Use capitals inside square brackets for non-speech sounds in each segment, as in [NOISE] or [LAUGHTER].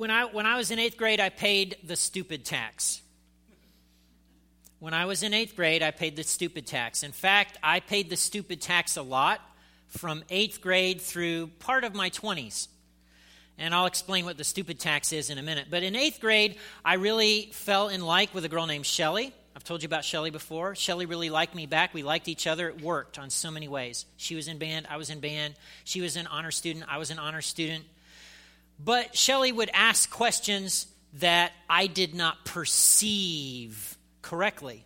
when I, when I was in eighth grade, I paid the stupid tax. When I was in eighth grade, I paid the stupid tax. In fact, I paid the stupid tax a lot from eighth grade through part of my 20s. And I'll explain what the stupid tax is in a minute. But in eighth grade, I really fell in like with a girl named Shelly. I've told you about Shelly before. Shelly really liked me back. We liked each other. It worked on so many ways. She was in band, I was in band. She was an honor student, I was an honor student. But Shelly would ask questions that I did not perceive correctly.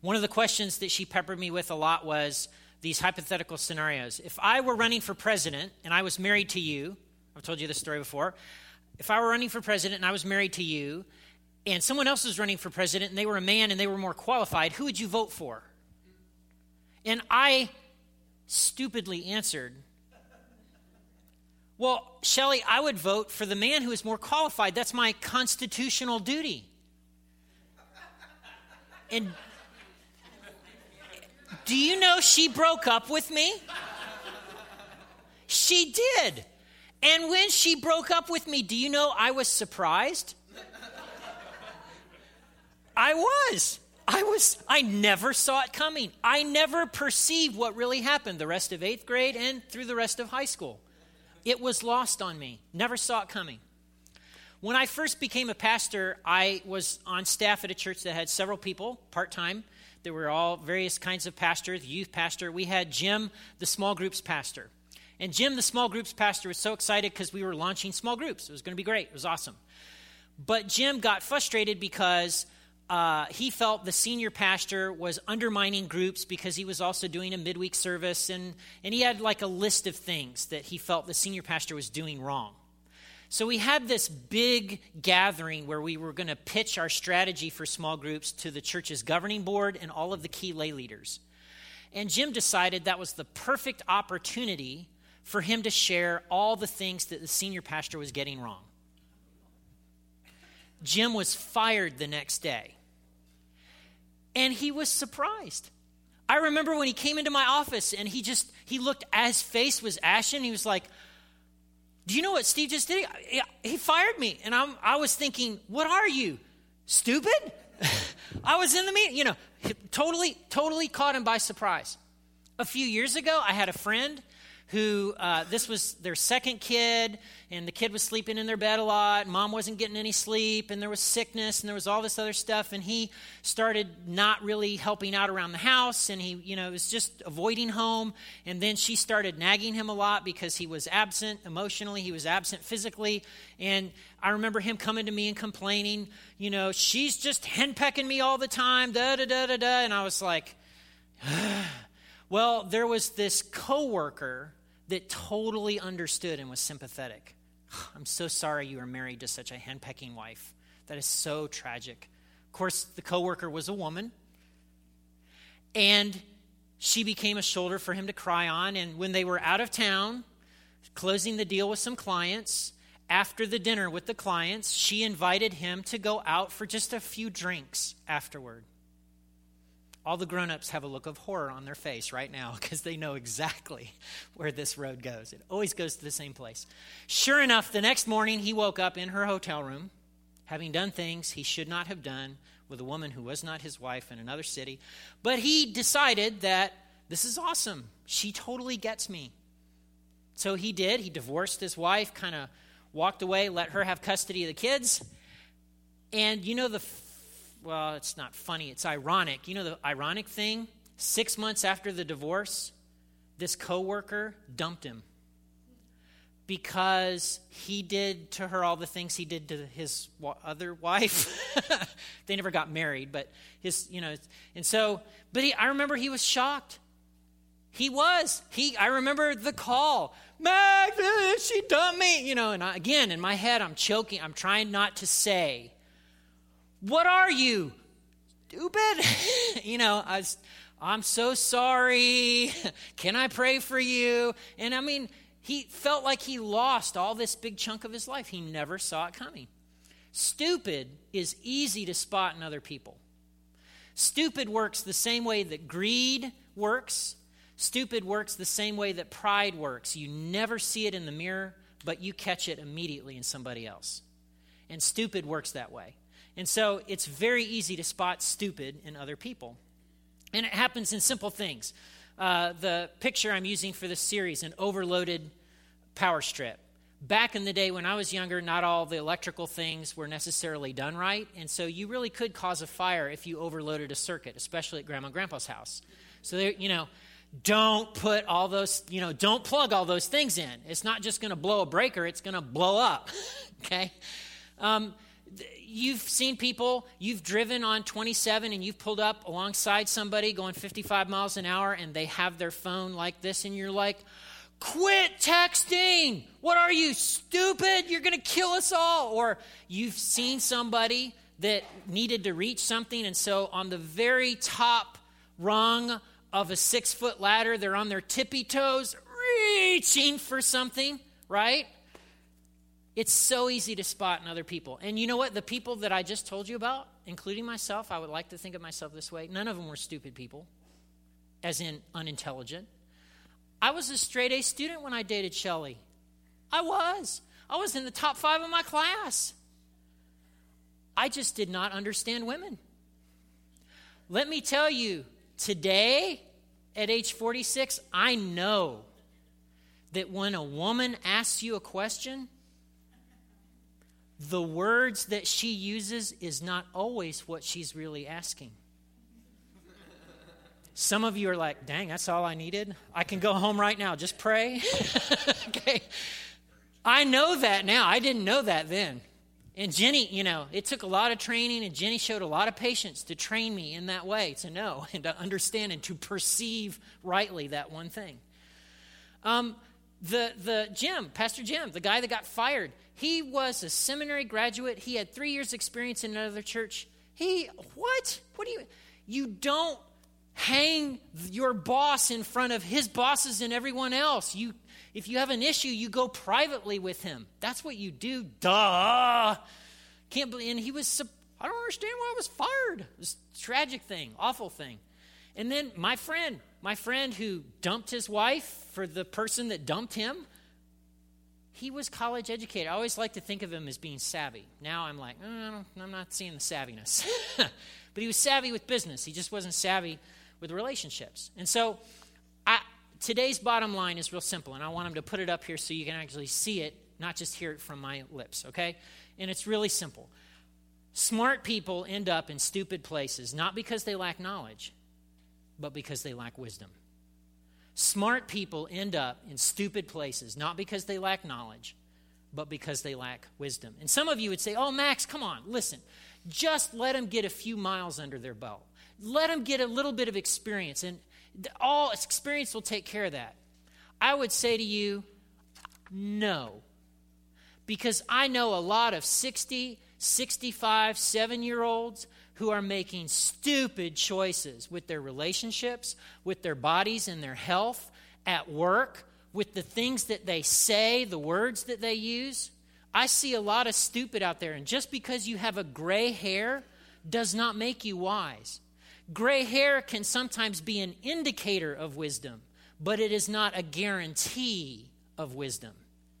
One of the questions that she peppered me with a lot was these hypothetical scenarios. If I were running for president and I was married to you, I've told you this story before. If I were running for president and I was married to you, and someone else was running for president and they were a man and they were more qualified, who would you vote for? And I stupidly answered, Well, Shelly, I would vote for the man who is more qualified. That's my constitutional duty. And do you know she broke up with me? She did. And when she broke up with me, do you know I was surprised? I was. I was I never saw it coming. I never perceived what really happened the rest of 8th grade and through the rest of high school. It was lost on me. Never saw it coming. When I first became a pastor, I was on staff at a church that had several people part-time. There were all various kinds of pastors, youth pastor. We had Jim, the small groups pastor. And Jim, the small groups pastor, was so excited because we were launching small groups. It was going to be great. It was awesome. But Jim got frustrated because uh, he felt the senior pastor was undermining groups because he was also doing a midweek service, and, and he had like a list of things that he felt the senior pastor was doing wrong. So we had this big gathering where we were going to pitch our strategy for small groups to the church's governing board and all of the key lay leaders. And Jim decided that was the perfect opportunity for him to share all the things that the senior pastor was getting wrong. Jim was fired the next day. And he was surprised. I remember when he came into my office and he just, he looked, his face was ashen. He was like, Do you know what Steve just did? He, he fired me. And I'm, I was thinking, What are you? Stupid? [LAUGHS] I was in the meeting, you know, totally, totally caught him by surprise. A few years ago, I had a friend who uh, this was their second kid, and the kid was sleeping in their bed a lot. Mom wasn't getting any sleep, and there was sickness, and there was all this other stuff. And he started not really helping out around the house, and he, you know, was just avoiding home. And then she started nagging him a lot because he was absent emotionally, he was absent physically. And I remember him coming to me and complaining, you know, she's just henpecking me all the time, da da da da da. And I was like, [SIGHS] well, there was this coworker that totally understood and was sympathetic. [SIGHS] I'm so sorry you were married to such a henpecking wife. That is so tragic. Of course, the coworker was a woman, and she became a shoulder for him to cry on. And when they were out of town, closing the deal with some clients, after the dinner with the clients, she invited him to go out for just a few drinks afterward. All the grown ups have a look of horror on their face right now [LAUGHS] because they know exactly [LAUGHS] where this road goes. It always goes to the same place. Sure enough, the next morning he woke up in her hotel room, having done things he should not have done with a woman who was not his wife in another city. But he decided that this is awesome. She totally gets me. So he did. He divorced his wife, kind of walked away, let her have custody of the kids. And you know the well, it's not funny, it's ironic. You know the ironic thing? Six months after the divorce, this coworker dumped him because he did to her all the things he did to his other wife. [LAUGHS] they never got married, but his, you know, and so, but he, I remember he was shocked. He was. He. I remember the call. Meg, she dumped me. You know, and I, again in my head, I'm choking. I'm trying not to say what are you? Stupid? [LAUGHS] you know, I was, I'm so sorry. [LAUGHS] Can I pray for you? And I mean, he felt like he lost all this big chunk of his life. He never saw it coming. Stupid is easy to spot in other people. Stupid works the same way that greed works. Stupid works the same way that pride works. You never see it in the mirror, but you catch it immediately in somebody else. And stupid works that way. And so it's very easy to spot stupid in other people. And it happens in simple things. Uh, the picture I'm using for this series, an overloaded power strip. Back in the day when I was younger, not all the electrical things were necessarily done right. And so you really could cause a fire if you overloaded a circuit, especially at grandma and grandpa's house. So, there, you know, don't put all those, you know, don't plug all those things in. It's not just going to blow a breaker, it's going to blow up. [LAUGHS] okay? Um, you've seen people, you've driven on 27 and you've pulled up alongside somebody going 55 miles an hour and they have their phone like this, and you're like, quit texting. What are you, stupid? You're going to kill us all. Or you've seen somebody that needed to reach something, and so on the very top rung of a six foot ladder, they're on their tippy toes reaching for something, right? It's so easy to spot in other people. And you know what? The people that I just told you about, including myself, I would like to think of myself this way. None of them were stupid people, as in unintelligent. I was a straight A student when I dated Shelly. I was. I was in the top five of my class. I just did not understand women. Let me tell you, today, at age 46, I know that when a woman asks you a question, the words that she uses is not always what she's really asking. Some of you are like, dang, that's all I needed. I can go home right now. Just pray. [LAUGHS] okay. I know that now. I didn't know that then. And Jenny, you know, it took a lot of training, and Jenny showed a lot of patience to train me in that way to know and to understand and to perceive rightly that one thing. Um, the, the Jim, Pastor Jim, the guy that got fired, he was a seminary graduate. He had three years' experience in another church. He, what? What do you, you don't hang your boss in front of his bosses and everyone else. You, if you have an issue, you go privately with him. That's what you do. Duh. Can't believe, and he was, I don't understand why I was fired. This tragic thing, awful thing. And then my friend, my friend who dumped his wife for the person that dumped him, he was college educated. I always like to think of him as being savvy. Now I'm like, oh, I'm not seeing the savviness. [LAUGHS] but he was savvy with business. He just wasn't savvy with relationships. And so I, today's bottom line is real simple, and I want him to put it up here so you can actually see it, not just hear it from my lips, okay? And it's really simple. Smart people end up in stupid places, not because they lack knowledge, but because they lack wisdom. Smart people end up in stupid places, not because they lack knowledge, but because they lack wisdom. And some of you would say, Oh, Max, come on, listen. Just let them get a few miles under their belt. Let them get a little bit of experience, and all experience will take care of that. I would say to you, no. Because I know a lot of 60, 65, 7 year olds who are making stupid choices with their relationships, with their bodies and their health, at work, with the things that they say, the words that they use. I see a lot of stupid out there, and just because you have a gray hair does not make you wise. Gray hair can sometimes be an indicator of wisdom, but it is not a guarantee of wisdom.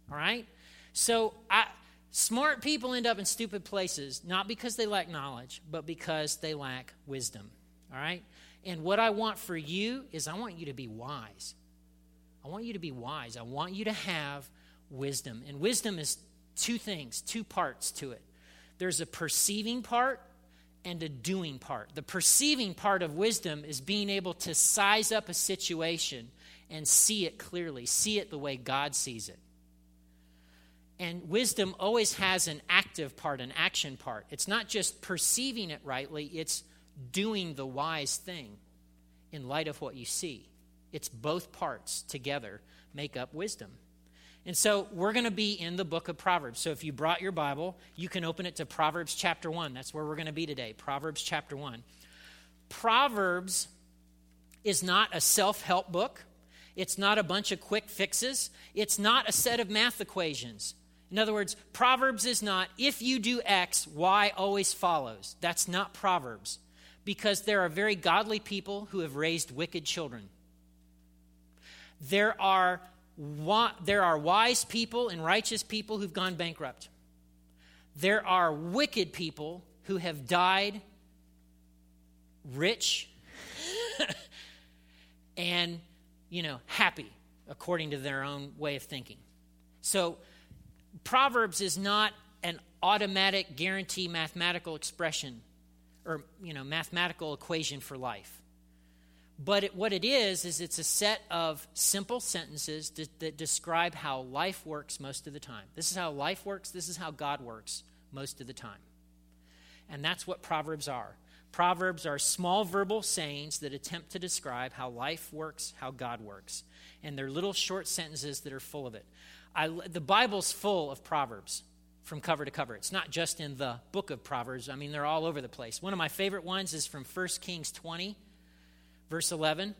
All right? So, I, smart people end up in stupid places, not because they lack knowledge, but because they lack wisdom. All right? And what I want for you is I want you to be wise. I want you to be wise. I want you to have wisdom. And wisdom is two things, two parts to it. There's a perceiving part and a doing part. The perceiving part of wisdom is being able to size up a situation and see it clearly, see it the way God sees it. And wisdom always has an active part, an action part. It's not just perceiving it rightly, it's doing the wise thing in light of what you see. It's both parts together make up wisdom. And so we're going to be in the book of Proverbs. So if you brought your Bible, you can open it to Proverbs chapter 1. That's where we're going to be today. Proverbs chapter 1. Proverbs is not a self help book, it's not a bunch of quick fixes, it's not a set of math equations. In other words, Proverbs is not if you do X, Y always follows. That's not Proverbs because there are very godly people who have raised wicked children. There are there are wise people and righteous people who've gone bankrupt. There are wicked people who have died rich [LAUGHS] and, you know, happy according to their own way of thinking. So, Proverbs is not an automatic guarantee mathematical expression or, you know, mathematical equation for life. But it, what it is, is it's a set of simple sentences that, that describe how life works most of the time. This is how life works, this is how God works most of the time. And that's what Proverbs are. Proverbs are small verbal sayings that attempt to describe how life works, how God works. And they're little short sentences that are full of it. I, the Bible's full of Proverbs from cover to cover. It's not just in the book of Proverbs, I mean, they're all over the place. One of my favorite ones is from 1 Kings 20, verse 11.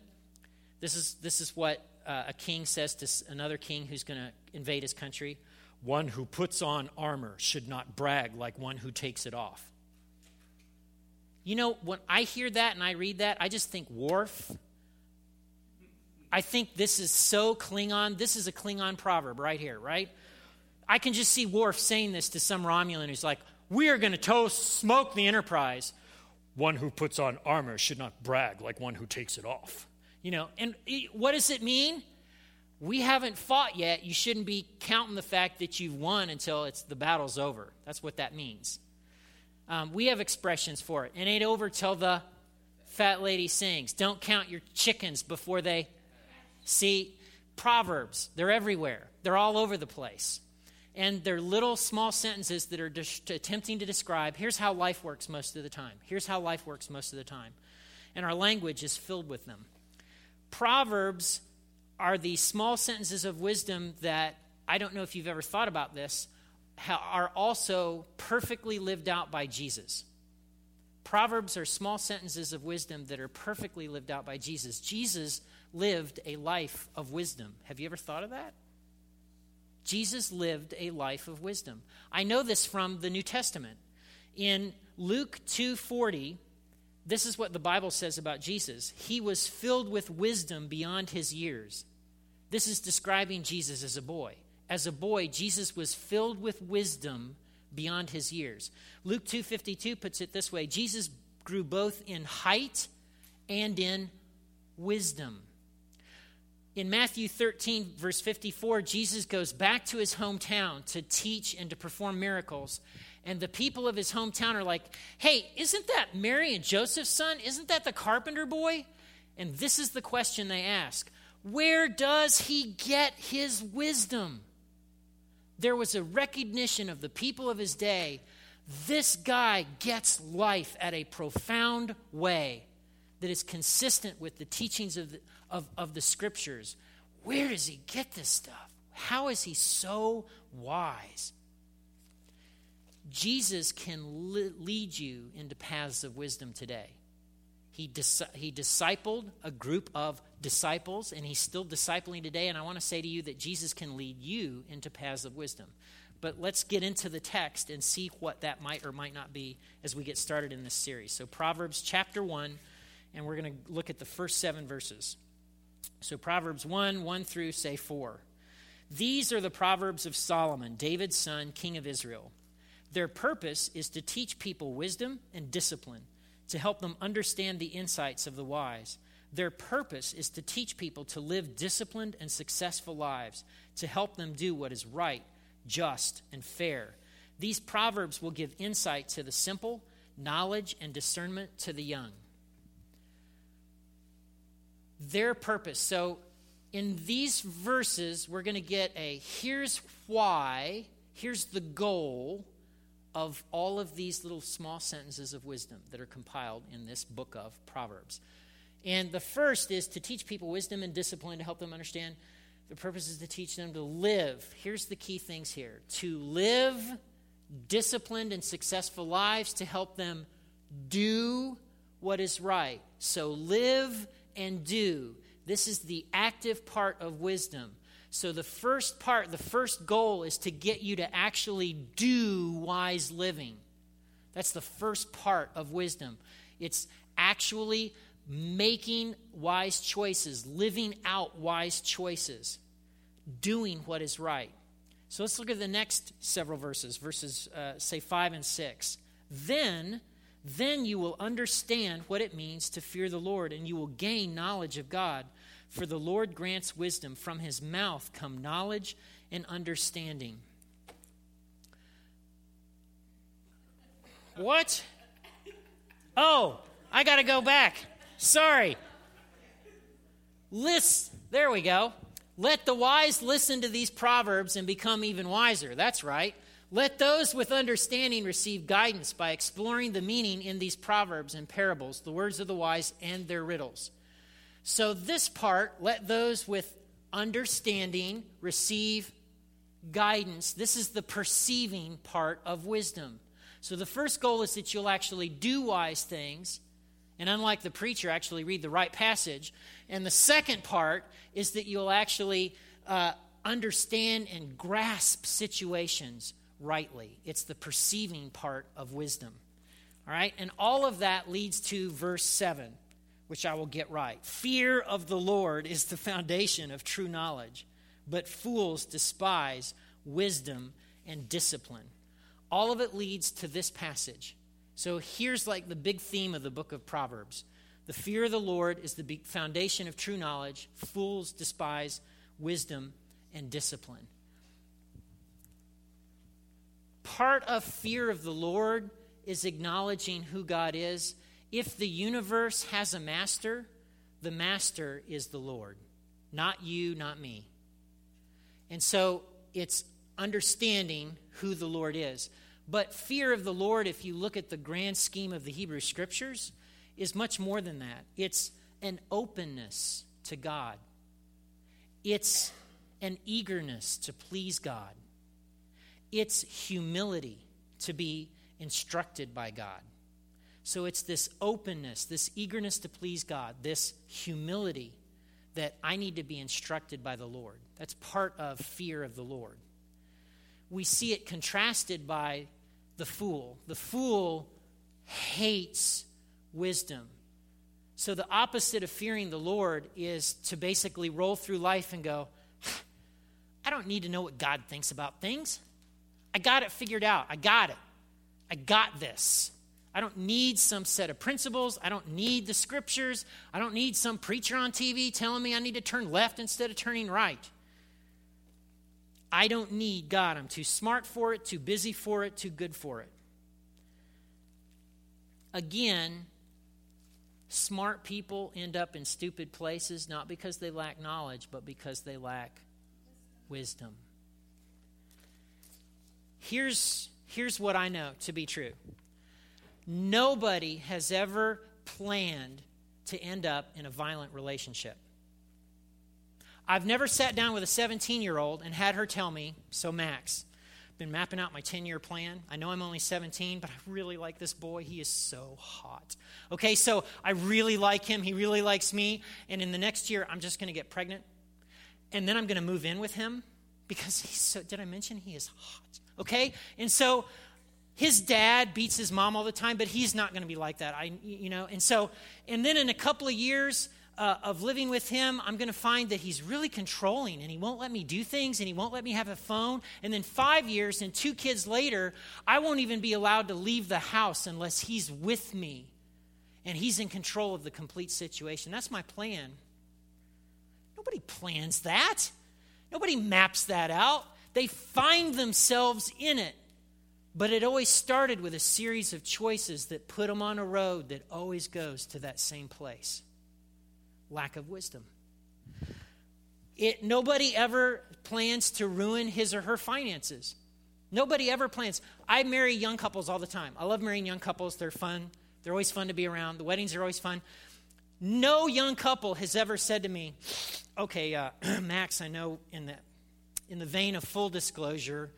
This is, this is what uh, a king says to another king who's going to invade his country. One who puts on armor should not brag like one who takes it off. You know, when I hear that and I read that, I just think Worf. I think this is so Klingon. This is a Klingon proverb right here, right? I can just see Worf saying this to some Romulan who's like, We are going to toast, smoke the Enterprise. One who puts on armor should not brag like one who takes it off. You know, and what does it mean? We haven't fought yet. You shouldn't be counting the fact that you've won until it's the battle's over. That's what that means. Um, we have expressions for it. It ain't over till the fat lady sings. Don't count your chickens before they see. Proverbs, they're everywhere, they're all over the place. And they're little small sentences that are just attempting to describe here's how life works most of the time. Here's how life works most of the time. And our language is filled with them. Proverbs are these small sentences of wisdom that I don't know if you've ever thought about this, are also perfectly lived out by Jesus. Proverbs are small sentences of wisdom that are perfectly lived out by Jesus. Jesus lived a life of wisdom. Have you ever thought of that? Jesus lived a life of wisdom. I know this from the New Testament. In Luke 2:40, this is what the Bible says about Jesus. He was filled with wisdom beyond his years. This is describing Jesus as a boy. As a boy, Jesus was filled with wisdom beyond his years. Luke 2:52 puts it this way, Jesus grew both in height and in wisdom. In Matthew 13, verse 54, Jesus goes back to his hometown to teach and to perform miracles. And the people of his hometown are like, hey, isn't that Mary and Joseph's son? Isn't that the carpenter boy? And this is the question they ask Where does he get his wisdom? There was a recognition of the people of his day. This guy gets life at a profound way that is consistent with the teachings of the, of, of the scriptures. Where does he get this stuff? How is he so wise? Jesus can li- lead you into paths of wisdom today. He, dis- he discipled a group of disciples, and he's still discipling today. And I want to say to you that Jesus can lead you into paths of wisdom. But let's get into the text and see what that might or might not be as we get started in this series. So, Proverbs chapter 1, and we're going to look at the first seven verses. So, Proverbs 1 1 through, say, 4. These are the Proverbs of Solomon, David's son, king of Israel. Their purpose is to teach people wisdom and discipline, to help them understand the insights of the wise. Their purpose is to teach people to live disciplined and successful lives, to help them do what is right, just, and fair. These proverbs will give insight to the simple, knowledge and discernment to the young their purpose. So, in these verses, we're going to get a here's why, here's the goal of all of these little small sentences of wisdom that are compiled in this book of Proverbs. And the first is to teach people wisdom and discipline to help them understand. The purpose is to teach them to live. Here's the key things here to live disciplined and successful lives to help them do what is right. So live and do. This is the active part of wisdom. So, the first part, the first goal is to get you to actually do wise living. That's the first part of wisdom. It's actually making wise choices, living out wise choices, doing what is right. So let's look at the next several verses, verses, uh, say, 5 and 6. Then, then you will understand what it means to fear the Lord, and you will gain knowledge of God. For the Lord grants wisdom. From his mouth come knowledge and understanding. What? Oh, I got to go back. Sorry. List, there we go. Let the wise listen to these proverbs and become even wiser. That's right. Let those with understanding receive guidance by exploring the meaning in these proverbs and parables, the words of the wise and their riddles. So, this part, let those with understanding receive guidance. This is the perceiving part of wisdom. So, the first goal is that you'll actually do wise things and unlike the preacher, actually read the right passage. And the second part is that you'll actually uh, understand and grasp situations rightly. It's the perceiving part of wisdom. All right? And all of that leads to verse 7, which I will get right. Fear of the Lord is the foundation of true knowledge, but fools despise wisdom and discipline. All of it leads to this passage so here's like the big theme of the book of Proverbs the fear of the Lord is the foundation of true knowledge. Fools despise wisdom and discipline. Part of fear of the Lord is acknowledging who God is. If the universe has a master, the master is the Lord, not you, not me. And so it's understanding who the Lord is. But fear of the Lord, if you look at the grand scheme of the Hebrew Scriptures, is much more than that. It's an openness to God, it's an eagerness to please God, it's humility to be instructed by God. So it's this openness, this eagerness to please God, this humility that I need to be instructed by the Lord. That's part of fear of the Lord we see it contrasted by the fool. The fool hates wisdom. So, the opposite of fearing the Lord is to basically roll through life and go, I don't need to know what God thinks about things. I got it figured out. I got it. I got this. I don't need some set of principles. I don't need the scriptures. I don't need some preacher on TV telling me I need to turn left instead of turning right. I don't need God. I'm too smart for it, too busy for it, too good for it. Again, smart people end up in stupid places not because they lack knowledge, but because they lack wisdom. Here's, here's what I know to be true nobody has ever planned to end up in a violent relationship. I've never sat down with a 17 year old and had her tell me, So, Max, I've been mapping out my 10 year plan. I know I'm only 17, but I really like this boy. He is so hot. Okay, so I really like him. He really likes me. And in the next year, I'm just going to get pregnant. And then I'm going to move in with him because he's so, did I mention he is hot? Okay, and so his dad beats his mom all the time, but he's not going to be like that. I, you know, and so, and then in a couple of years, uh, of living with him, I'm going to find that he's really controlling and he won't let me do things and he won't let me have a phone. And then five years and two kids later, I won't even be allowed to leave the house unless he's with me and he's in control of the complete situation. That's my plan. Nobody plans that, nobody maps that out. They find themselves in it. But it always started with a series of choices that put them on a road that always goes to that same place lack of wisdom. It, nobody ever plans to ruin his or her finances. Nobody ever plans. I marry young couples all the time. I love marrying young couples. They're fun. They're always fun to be around. The weddings are always fun. No young couple has ever said to me, "Okay, uh, [CLEARS THROAT] Max, I know in the in the vein of full disclosure,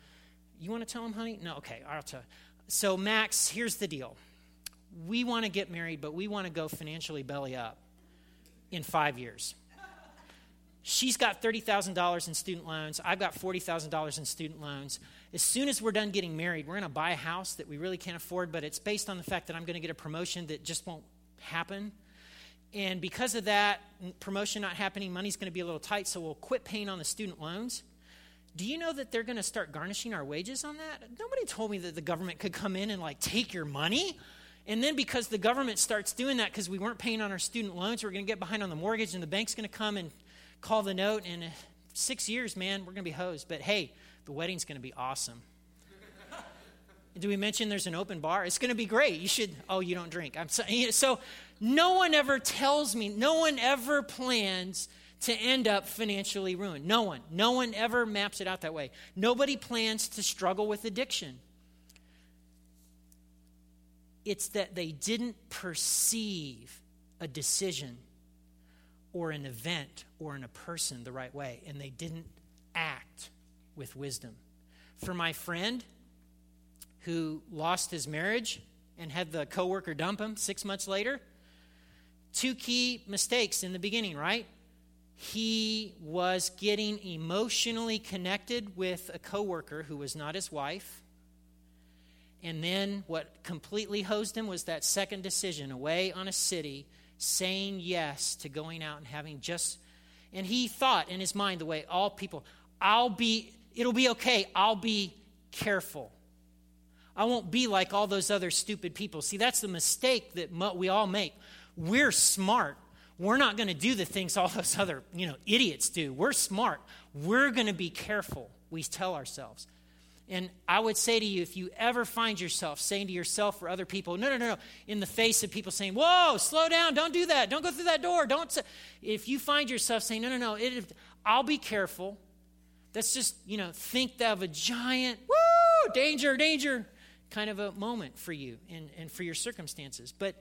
you want to tell him, honey? No, okay, I'll tell. So, Max, here's the deal. We want to get married, but we want to go financially belly up in five years. She's got $30,000 in student loans. I've got $40,000 in student loans. As soon as we're done getting married, we're going to buy a house that we really can't afford, but it's based on the fact that I'm going to get a promotion that just won't happen. And because of that, promotion not happening, money's going to be a little tight, so we'll quit paying on the student loans. Do you know that they're going to start garnishing our wages on that? Nobody told me that the government could come in and like take your money. And then because the government starts doing that because we weren't paying on our student loans, we're going to get behind on the mortgage and the bank's going to come and call the note. And in six years, man, we're going to be hosed. But hey, the wedding's going to be awesome. Do we mention there's an open bar? It's going to be great. You should. Oh, you don't drink. I'm so, [LAUGHS] so. No one ever tells me. No one ever plans to end up financially ruined. No one. No one ever maps it out that way. Nobody plans to struggle with addiction. It's that they didn't perceive a decision or an event or in a person the right way, and they didn't act with wisdom. For my friend, who lost his marriage and had the coworker dump him six months later. Two key mistakes in the beginning, right? He was getting emotionally connected with a coworker who was not his wife. And then what completely hosed him was that second decision away on a city, saying yes to going out and having just. And he thought in his mind the way all people, I'll be, it'll be okay, I'll be careful. I won't be like all those other stupid people. See, that's the mistake that we all make. We're smart. We're not going to do the things all those other, you know, idiots do. We're smart. We're going to be careful, we tell ourselves. And I would say to you, if you ever find yourself saying to yourself or other people, no, no, no, no, in the face of people saying, whoa, slow down, don't do that, don't go through that door, don't. If you find yourself saying, no, no, no, it, I'll be careful, that's just, you know, think of a giant, woo, danger, danger kind of a moment for you and, and for your circumstances. But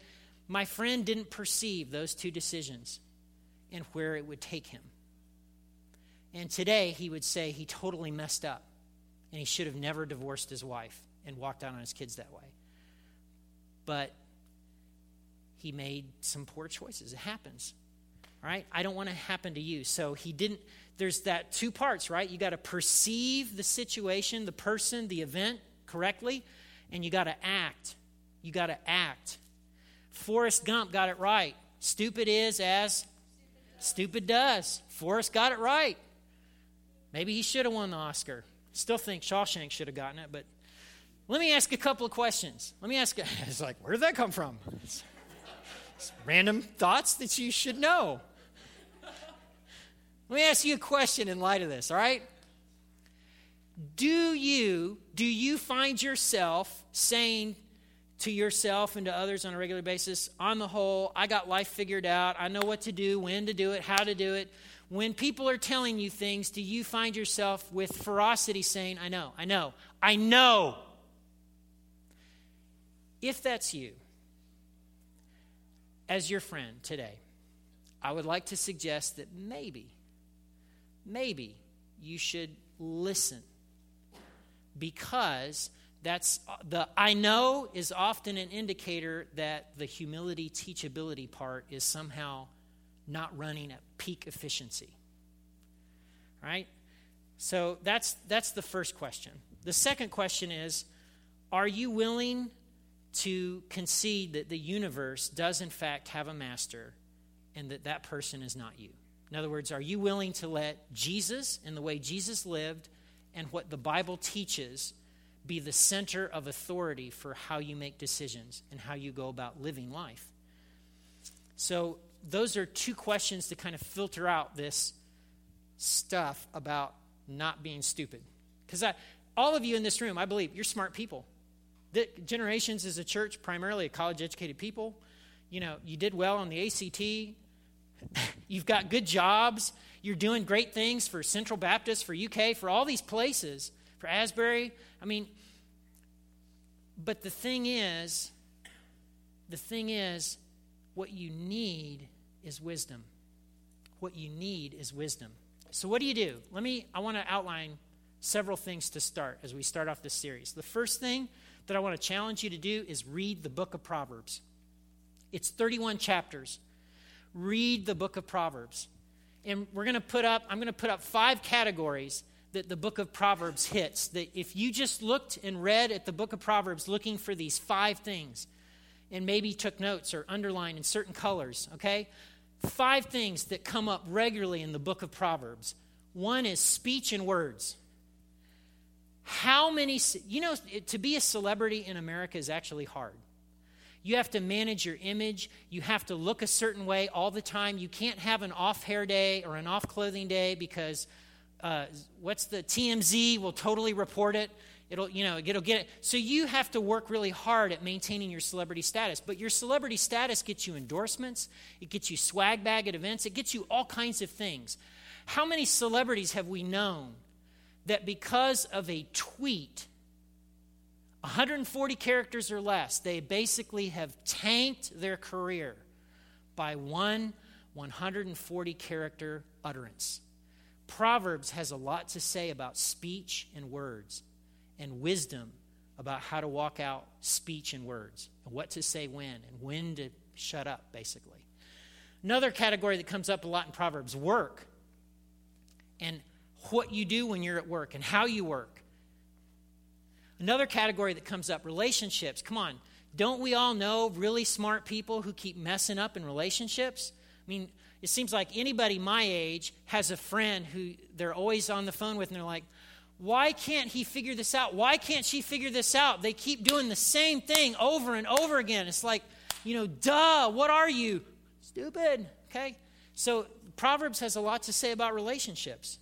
my friend didn't perceive those two decisions and where it would take him. And today he would say he totally messed up and he should have never divorced his wife and walked out on his kids that way. But he made some poor choices. It happens. Right? I don't want to happen to you. So he didn't there's that two parts, right? You got to perceive the situation, the person, the event correctly, and you got to act. You got to act. Forrest Gump got it right. Stupid is as stupid does. Forrest got it right. Maybe he should have won the Oscar. Still think Shawshank should have gotten it, but let me ask a couple of questions. Let me ask, [LAUGHS] it's like, where did that come from? It's, it's random thoughts that you should know. Let me ask you a question in light of this, all right? Do you do you find yourself saying to yourself and to others on a regular basis, on the whole, I got life figured out. I know what to do, when to do it, how to do it. When people are telling you things, do you find yourself with ferocity saying, I know, I know, I know? If that's you, as your friend today, I would like to suggest that maybe, maybe you should listen because that's the I know is often an indicator that the humility teachability part is somehow not running at peak efficiency. Right? So that's that's the first question. The second question is are you willing to concede that the universe does in fact have a master and that that person is not you? In other words, are you willing to let Jesus and the way Jesus lived and what the Bible teaches be the center of authority for how you make decisions and how you go about living life. So, those are two questions to kind of filter out this stuff about not being stupid. Because all of you in this room, I believe, you're smart people. The generations is a church, primarily a college educated people. You know, you did well on the ACT, [LAUGHS] you've got good jobs, you're doing great things for Central Baptist, for UK, for all these places, for Asbury. I mean, but the thing is, the thing is, what you need is wisdom. What you need is wisdom. So, what do you do? Let me, I want to outline several things to start as we start off this series. The first thing that I want to challenge you to do is read the book of Proverbs. It's 31 chapters. Read the book of Proverbs and we're going to put up, I'm going to put up five categories that the book of Proverbs hits. That if you just looked and read at the book of Proverbs looking for these five things, and maybe took notes or underlined in certain colors, okay? Five things that come up regularly in the book of Proverbs. One is speech and words. How many, you know, to be a celebrity in America is actually hard. You have to manage your image. You have to look a certain way all the time. You can't have an off hair day or an off clothing day because uh, what's the TMZ will totally report it. It'll, you know, it'll get it. So you have to work really hard at maintaining your celebrity status. But your celebrity status gets you endorsements, it gets you swag bag at events, it gets you all kinds of things. How many celebrities have we known that because of a tweet 140 characters or less, they basically have tanked their career by one 140 character utterance. Proverbs has a lot to say about speech and words and wisdom about how to walk out speech and words and what to say when and when to shut up, basically. Another category that comes up a lot in Proverbs work and what you do when you're at work and how you work Another category that comes up relationships. Come on, don't we all know really smart people who keep messing up in relationships? I mean, it seems like anybody my age has a friend who they're always on the phone with and they're like, why can't he figure this out? Why can't she figure this out? They keep doing the same thing over and over again. It's like, you know, duh, what are you? Stupid, okay? So Proverbs has a lot to say about relationships,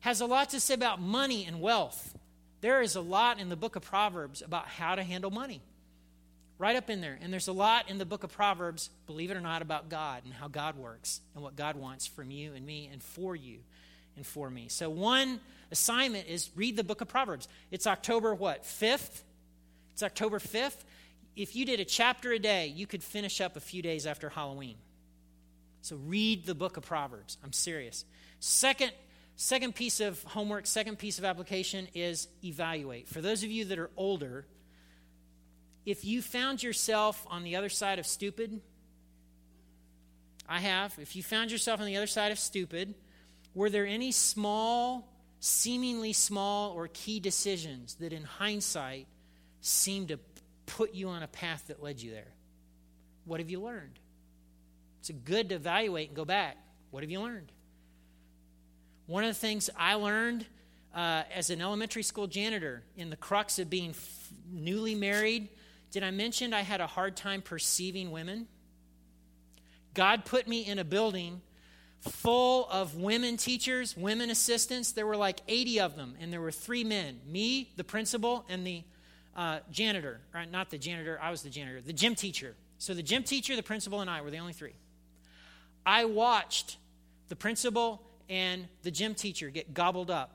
has a lot to say about money and wealth. There is a lot in the book of Proverbs about how to handle money. Right up in there. And there's a lot in the book of Proverbs, believe it or not, about God and how God works and what God wants from you and me and for you and for me. So, one assignment is read the book of Proverbs. It's October what? 5th? It's October 5th. If you did a chapter a day, you could finish up a few days after Halloween. So, read the book of Proverbs. I'm serious. Second Second piece of homework, second piece of application is evaluate. For those of you that are older, if you found yourself on the other side of stupid, I have. If you found yourself on the other side of stupid, were there any small, seemingly small, or key decisions that in hindsight seemed to put you on a path that led you there? What have you learned? It's good to evaluate and go back. What have you learned? One of the things I learned uh, as an elementary school janitor in the crux of being f- newly married, did I mention I had a hard time perceiving women? God put me in a building full of women teachers, women assistants. There were like 80 of them, and there were three men me, the principal, and the uh, janitor. Right, not the janitor, I was the janitor, the gym teacher. So the gym teacher, the principal, and I were the only three. I watched the principal and the gym teacher get gobbled up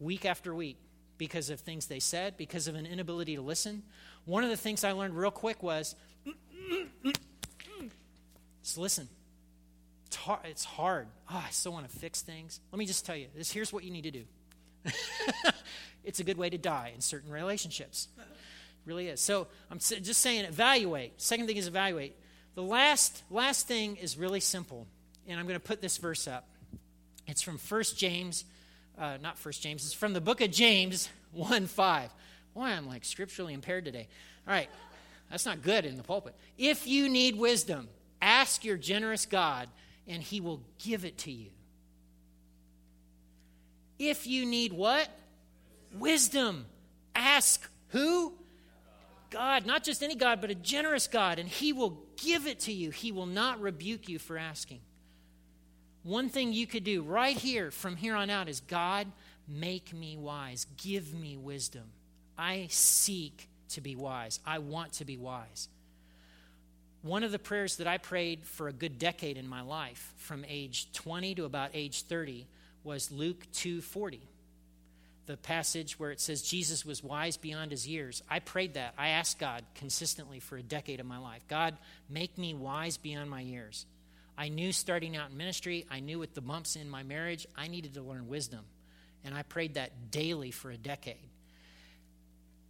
week after week because of things they said, because of an inability to listen. One of the things I learned real quick was just listen. It's hard. It's hard. Oh, I still want to fix things. Let me just tell you this here's what you need to do. [LAUGHS] it's a good way to die in certain relationships. It really is. So I'm just saying evaluate. Second thing is evaluate. The last last thing is really simple. And I'm going to put this verse up. It's from 1 James, uh, not 1 James, it's from the book of James 1 5. Boy, I'm like scripturally impaired today. All right, that's not good in the pulpit. If you need wisdom, ask your generous God, and he will give it to you. If you need what? Wisdom. Ask who? God, not just any God, but a generous God, and he will give it to you. He will not rebuke you for asking. One thing you could do right here from here on out is God, make me wise. Give me wisdom. I seek to be wise. I want to be wise. One of the prayers that I prayed for a good decade in my life, from age 20 to about age 30, was Luke 2:40. The passage where it says Jesus was wise beyond his years. I prayed that. I asked God consistently for a decade of my life. God, make me wise beyond my years. I knew starting out in ministry, I knew with the bumps in my marriage, I needed to learn wisdom. And I prayed that daily for a decade.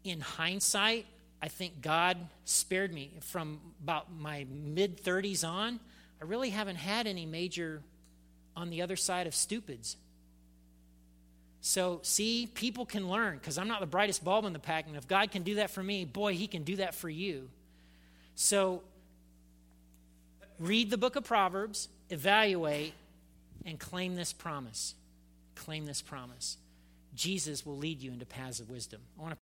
In hindsight, I think God spared me from about my mid 30s on. I really haven't had any major on the other side of stupids. So, see, people can learn because I'm not the brightest bulb in the pack. And if God can do that for me, boy, He can do that for you. So, read the book of Proverbs, evaluate, and claim this promise. Claim this promise. Jesus will lead you into paths of wisdom. I want to